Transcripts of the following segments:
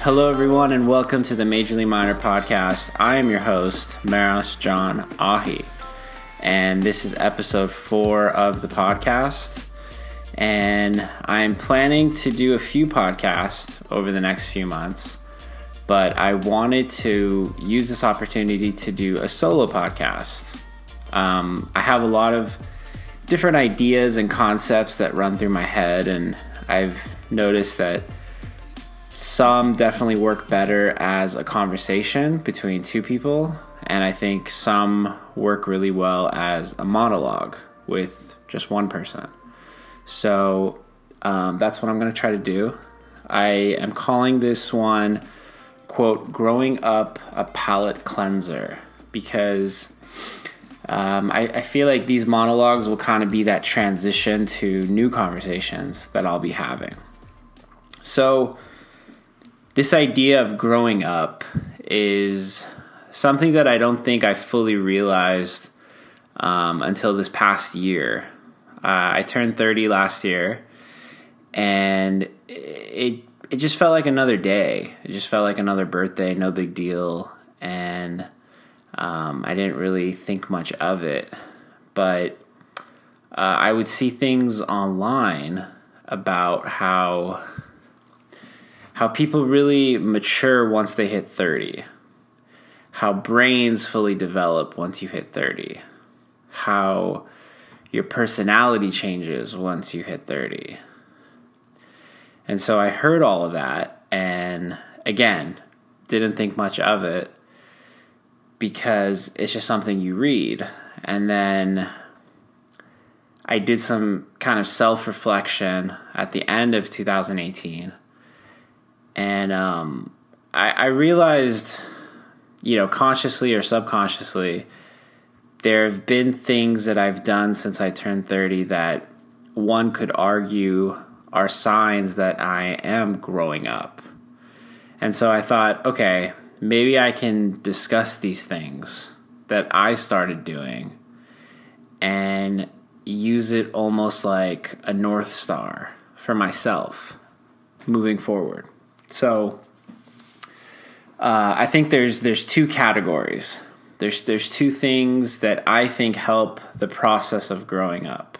Hello, everyone, and welcome to the Majorly Minor podcast. I am your host, Mehruss Jon Ahi, and this is episode four of the podcast. And I'm planning to do a few podcasts over the next few months, but I wanted to use this opportunity to do a solo podcast. Um, I have a lot of different ideas and concepts that run through my head, and I've noticed that some definitely work better as a conversation between two people, and I think some work really well as a monologue with just one person. So um, that's what I'm going to try to do. I am calling this one, quote, growing up a palate cleanser because um, I, I feel like these monologues will kind of be that transition to new conversations that I'll be having. So, this idea of growing up is something that I don't think I fully realized um, until this past year. Uh, I turned 30 last year, and it it just felt like another day. It just felt like another birthday, no big deal, and um, I didn't really think much of it. But uh, I would see things online about how how people really mature once they hit 30, how brains fully develop once you hit 30, how your personality changes once you hit 30. And so I heard all of that, and again, didn't think much of it because it's just something you read. And then I did some kind of self reflection at the end of 2018 and um, I, I realized, you know, consciously or subconsciously, there have been things that I've done since I turned 30 that one could argue are signs that I am growing up. And so I thought, okay, maybe I can discuss these things that I started doing and use it almost like a North Star for myself moving forward. So uh, I think there's there's two categories. There's there's two things that I think help the process of growing up.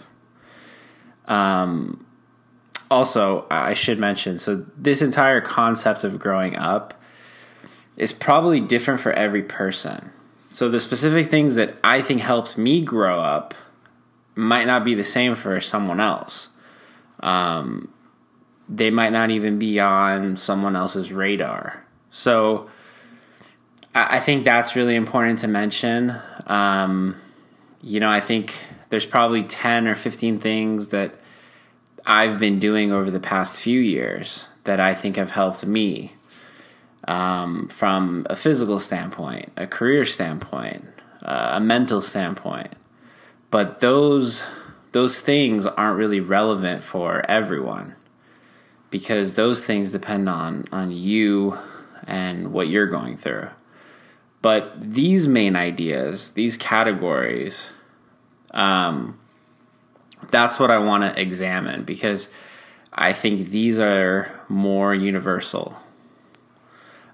Um, also, I should mention so this entire concept of growing up is probably different for every person. So the specific things that I think helped me grow up might not be the same for someone else. Um, they might not even be on someone else's radar. So I, think that's really important to mention. Um, you know, I think there's probably 10 or 15 things that I've been doing over the past few years that I think have helped me um, from a physical standpoint, a career standpoint, uh, a mental standpoint. But those those things aren't really relevant for everyone because those things depend on on you and what you're going through. But these main ideas, these categories, um, that's what I want to examine because I think these are more universal.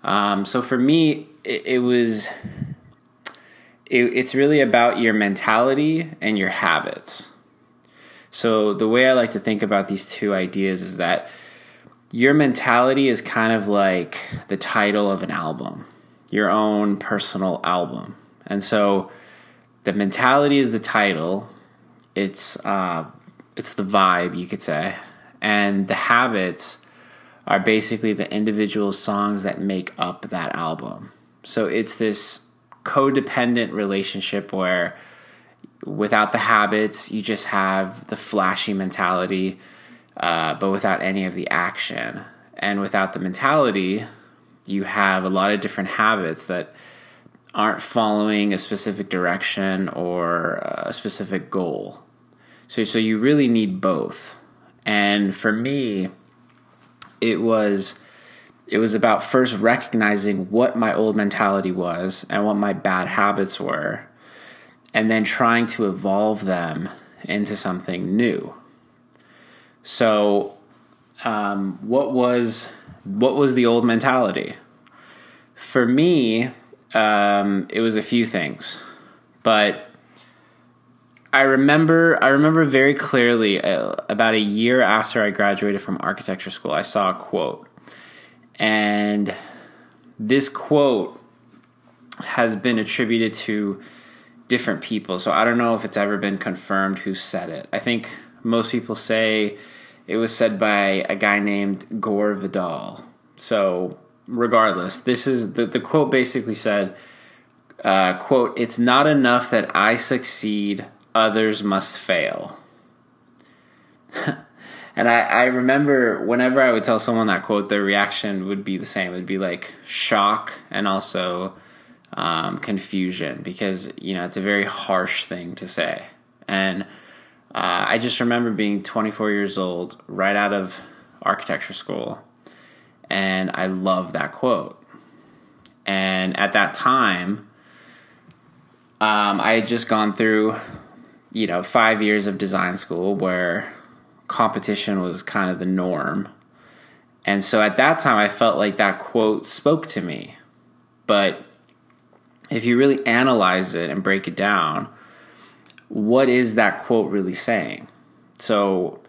Um, so for me, it, it was. It, it's really about your mentality and your habits. So the way I like to think about these two ideas is that your mentality is kind of like the title of an album, your own personal album. And so the mentality is the title. It's uh, it's the vibe, you could say, and the habits are basically the individual songs that make up that album. So it's this codependent relationship where without the habits, you just have the flashy mentality uh, but without any of the action. And without the mentality, you have a lot of different habits that aren't following a specific direction or a specific goal. So, so you really need both. And for me, it was it was about first recognizing what my old mentality was and what my bad habits were, and then trying to evolve them into something new. So um, what was what was the old mentality? For me, um, it was a few things, but I remember I remember very clearly uh, about a year after I graduated from architecture school, I saw a quote, and this quote has been attributed to different people. So I don't know if it's ever been confirmed who said it. I think most people say it was said by a guy named Gore Vidal. So regardless, this is the, the quote basically said, uh, quote, it's not enough that I succeed, others must fail. and I, I remember whenever I would tell someone that quote, their reaction would be the same. It would be like shock and also um, confusion because, you know, it's a very harsh thing to say. And uh, I just remember being 24 years old, right out of architecture school, and I love that quote. And at that time, um, I had just gone through, you know, five years of design school where competition was kind of the norm. And so at that time, I felt like that quote spoke to me. But if you really analyze it and break it down, what is that quote really saying? So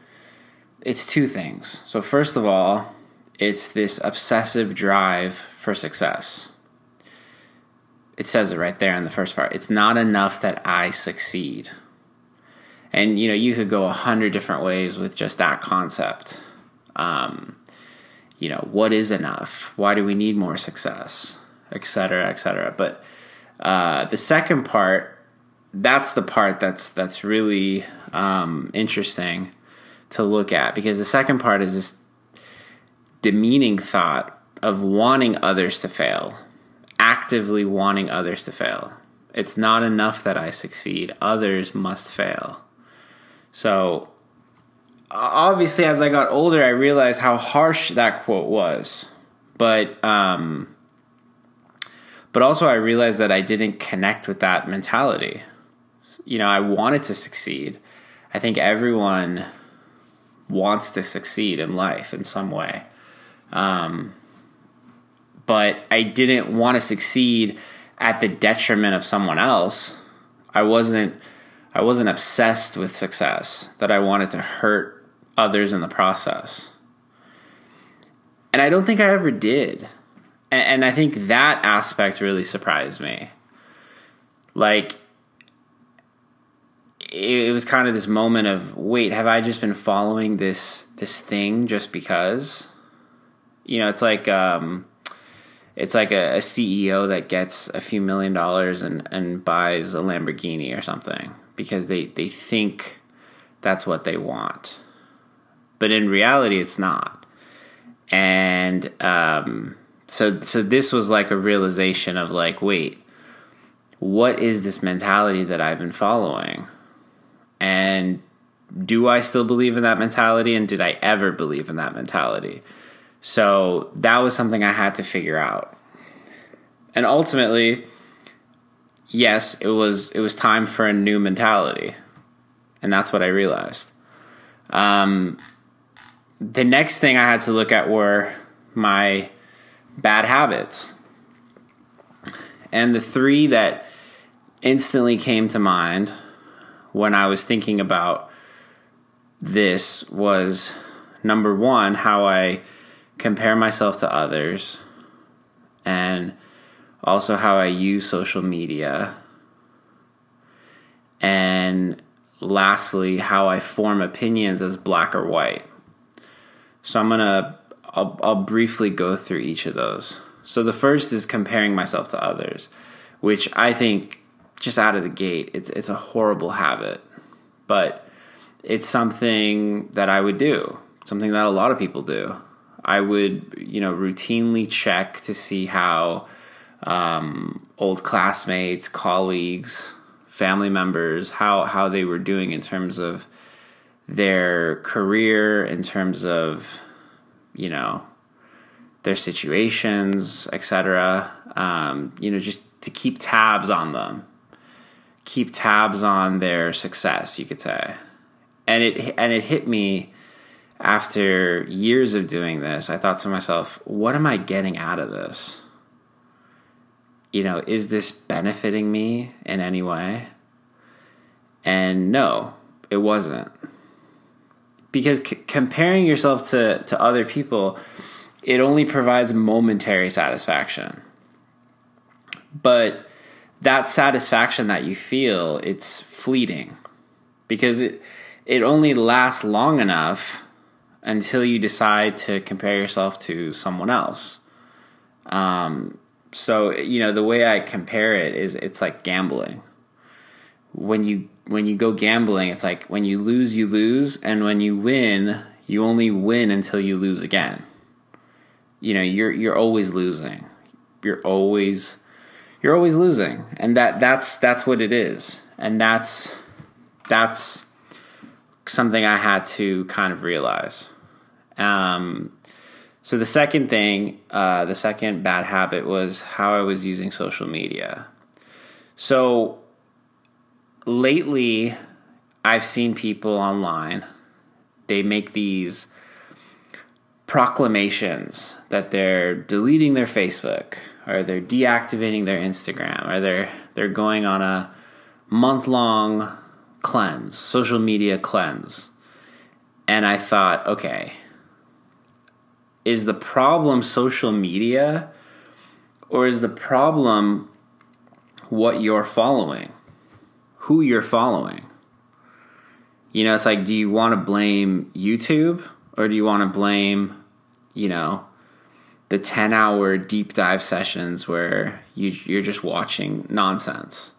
it's two things. So, first of all, it's this obsessive drive for success. It says it right there in the first part. It's not enough that I succeed. And you know, you could go a hundred different ways with just that concept. Um, you know, what is enough? Why do we need more success? Etc. Etc. But uh, the second part, that's the part that's that's really um, interesting to look at because the second part is this demeaning thought of wanting others to fail, actively wanting others to fail. It's not enough that I succeed, others must fail. So, obviously, as I got older, I realized how harsh that quote was. But, um, but also, I realized that I didn't connect with that mentality. You know, I wanted to succeed. I think everyone wants to succeed in life in some way. Um, but I didn't want to succeed at the detriment of someone else. I wasn't I wasn't obsessed with success that I wanted to hurt others in the process. And I don't think I ever did. And, and I think that aspect really surprised me. Like it, it was kind of this moment of wait, have I just been following this this thing just because? You know, it's like um, it's like a, a, CEO that gets a few million dollars and, and buys a Lamborghini or something because they, they think that's what they want. But in reality, it's not. And um, so so this was like a realization of like, wait, what is this mentality that I've been following? And do I still believe in that mentality? And did I ever believe in that mentality? So that was something I had to figure out. And ultimately, yes, it was it was time for a new mentality. And that's what I realized. Um, the next thing I had to look at were my bad habits. And the three that instantly came to mind when I was thinking about this was number one, how I compare myself to others, and also how I use social media, and lastly, how I form opinions as black or white. So I'm gonna I'll, I'll briefly go through each of those. So the first is comparing myself to others, which I think just out of the gate, it's it's a horrible habit, but it's something that I would do, something that a lot of people do. I would, you know, routinely check to see how um, old classmates, colleagues, family members, how how they were doing in terms of their career, in terms of, you know, their situations, etc. Um, you know, just to keep tabs on them keep tabs on their success, you could say. And it and it hit me after years of doing this, I thought to myself, what am I getting out of this? You know, is this benefiting me in any way? And no, it wasn't. Because c- comparing yourself to, to other people, it only provides momentary satisfaction. But that satisfaction that you feel, it's fleeting. Because it, it only lasts long enough until you decide to compare yourself to someone else. Um, so you know the way I compare it is it's like gambling. When you when you go gambling, it's like when you lose, you lose, and when you win, you only win until you lose again. You know, you're you're always losing. You're always you're always losing, and that that's that's what it is, and that's that's something I had to kind of realize. Um, so the second thing, uh, the second bad habit was how I was using social media. So lately, I've seen people online. They make these proclamations that they're deleting their Facebook or they're deactivating their Instagram or they're they're going on a month long cleanse, social media cleanse. And I thought, okay, is the problem social media or is the problem what you're following? Who you're following? You know, it's like, do you want to blame YouTube or do you want to blame, you know, the 10 hour deep dive sessions where you, you're just watching nonsense?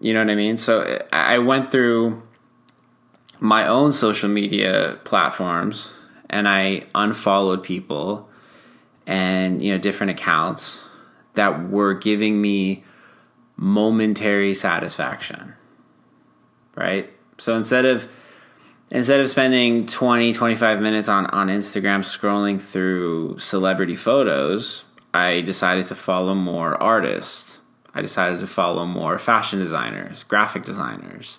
You know what I mean? So I went through my own social media platforms and I unfollowed people and you know different accounts that were giving me momentary satisfaction. Right? So instead of instead of spending 20 25 minutes on on Instagram scrolling through celebrity photos, I decided to follow more artists. I decided to follow more fashion designers, graphic designers,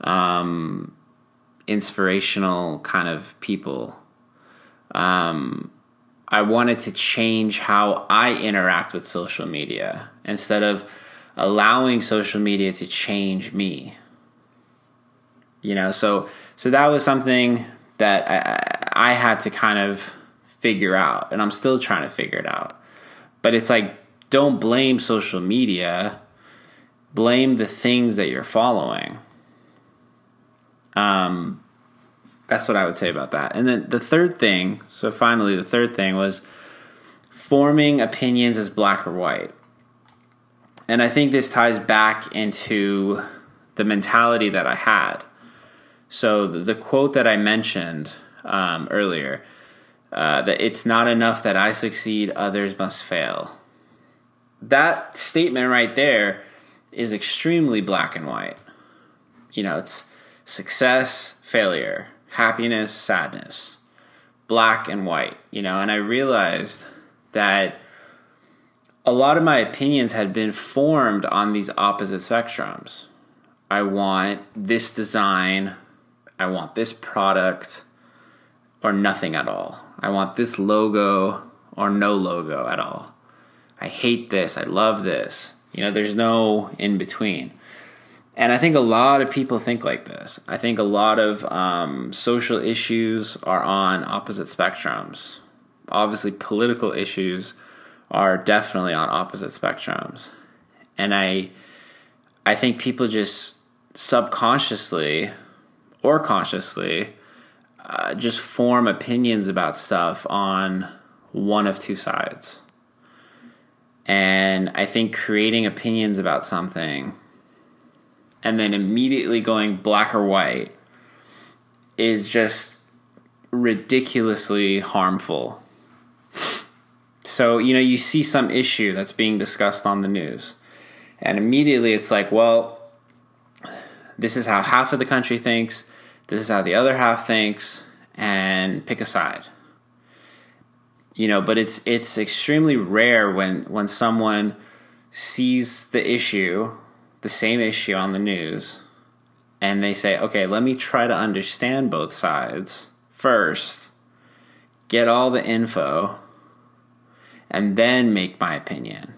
um, inspirational kind of people um, I wanted to change how I interact with social media instead of allowing social media to change me. You know, so so that was something that I, I had to kind of figure out, and I'm still trying to figure it out. But it's like, don't blame social media. Blame the things that you're following. Um, that's what I would say about that. And then the third thing, so finally, the third thing was forming opinions as black or white. And I think this ties back into the mentality that I had. So the, the quote that I mentioned um, earlier uh, that it's not enough that I succeed, others must fail. That statement right there is extremely black and white. You know, it's success, failure, happiness, sadness, black and white, you know, and I realized that a lot of my opinions had been formed on these opposite spectrums. I want this design, I want this product, or nothing at all. I want this logo or no logo at all. I hate this, I love this. You know, there's no in between. And I think a lot of people think like this. I think a lot of um, social issues are on opposite spectrums. Obviously, political issues are definitely on opposite spectrums. And I, I think people just subconsciously or consciously uh, just form opinions about stuff on one of two sides. And I think creating opinions about something and then immediately going black or white is just ridiculously harmful. So, you know, you see some issue that's being discussed on the news, and immediately it's like, well, this is how half of the country thinks, this is how the other half thinks, and pick a side. You know, but it's it's extremely rare when when someone sees the issue the same issue on the news and they say, okay, let me try to understand both sides first, get all the info, and then make my opinion.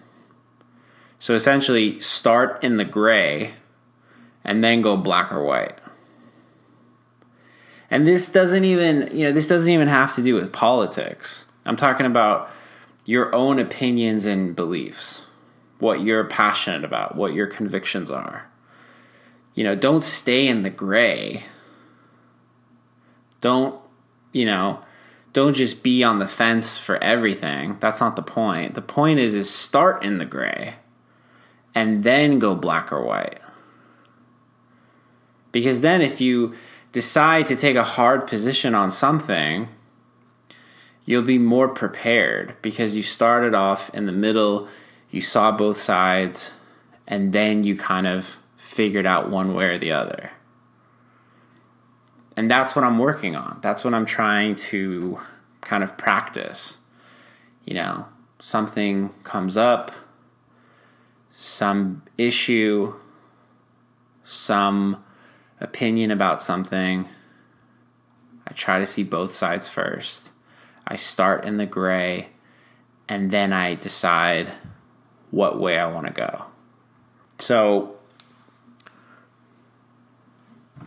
So essentially, start in the gray and then go black or white. And this doesn't even, you know, this doesn't even have to do with politics. I'm talking about your own opinions and beliefs, what you're passionate about, what your convictions are. You know, don't stay in the gray. Don't, you know, don't just be on the fence for everything. That's not the point. The point is is start in the gray and then go black or white. Because then if you decide to take a hard position on something, you'll be more prepared because you started off in the middle, you saw both sides, and then you kind of figured out one way or the other. And that's what I'm working on. That's what I'm trying to kind of practice. You know, something comes up, some issue, some opinion about something, I try to see both sides first. I start in the gray and then I decide what way I want to go. So,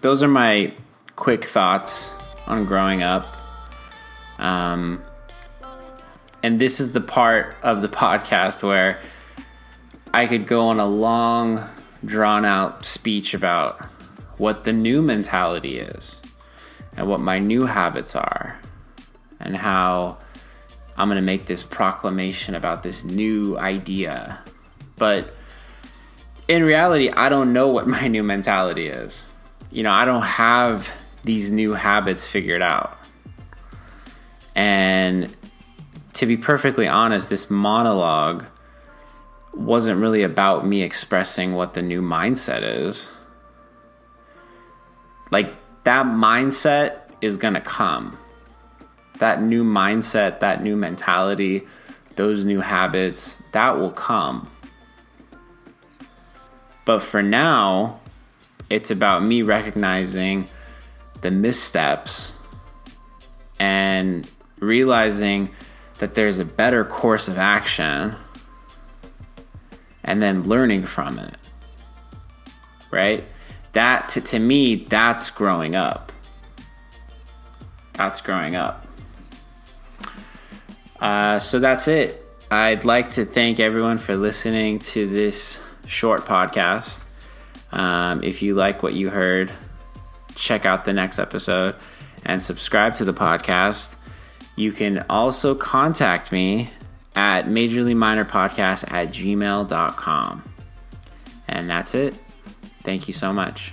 those are my quick thoughts on growing up. Um, and this is the part of the podcast where I could go on a long, drawn out speech about what the new mentality is and what my new habits are and how I'm going to make this proclamation about this new idea. But in reality, I don't know what my new mentality is. You know, I don't have these new habits figured out. And to be perfectly honest, this monologue wasn't really about me expressing what the new mindset is like that mindset is going to come. That new mindset, that new mentality, those new habits, that will come. But for now, it's about me recognizing the missteps and realizing that there's a better course of action and then learning from it. Right? that to, to me that's growing up that's growing up uh, so that's it. I'd like to thank everyone for listening to this short podcast. Um, if you like what you heard check out the next episode and subscribe to the podcast. You can also contact me at majorlyminorpodcast minor podcast at gmail.com and that's it. Thank you so much.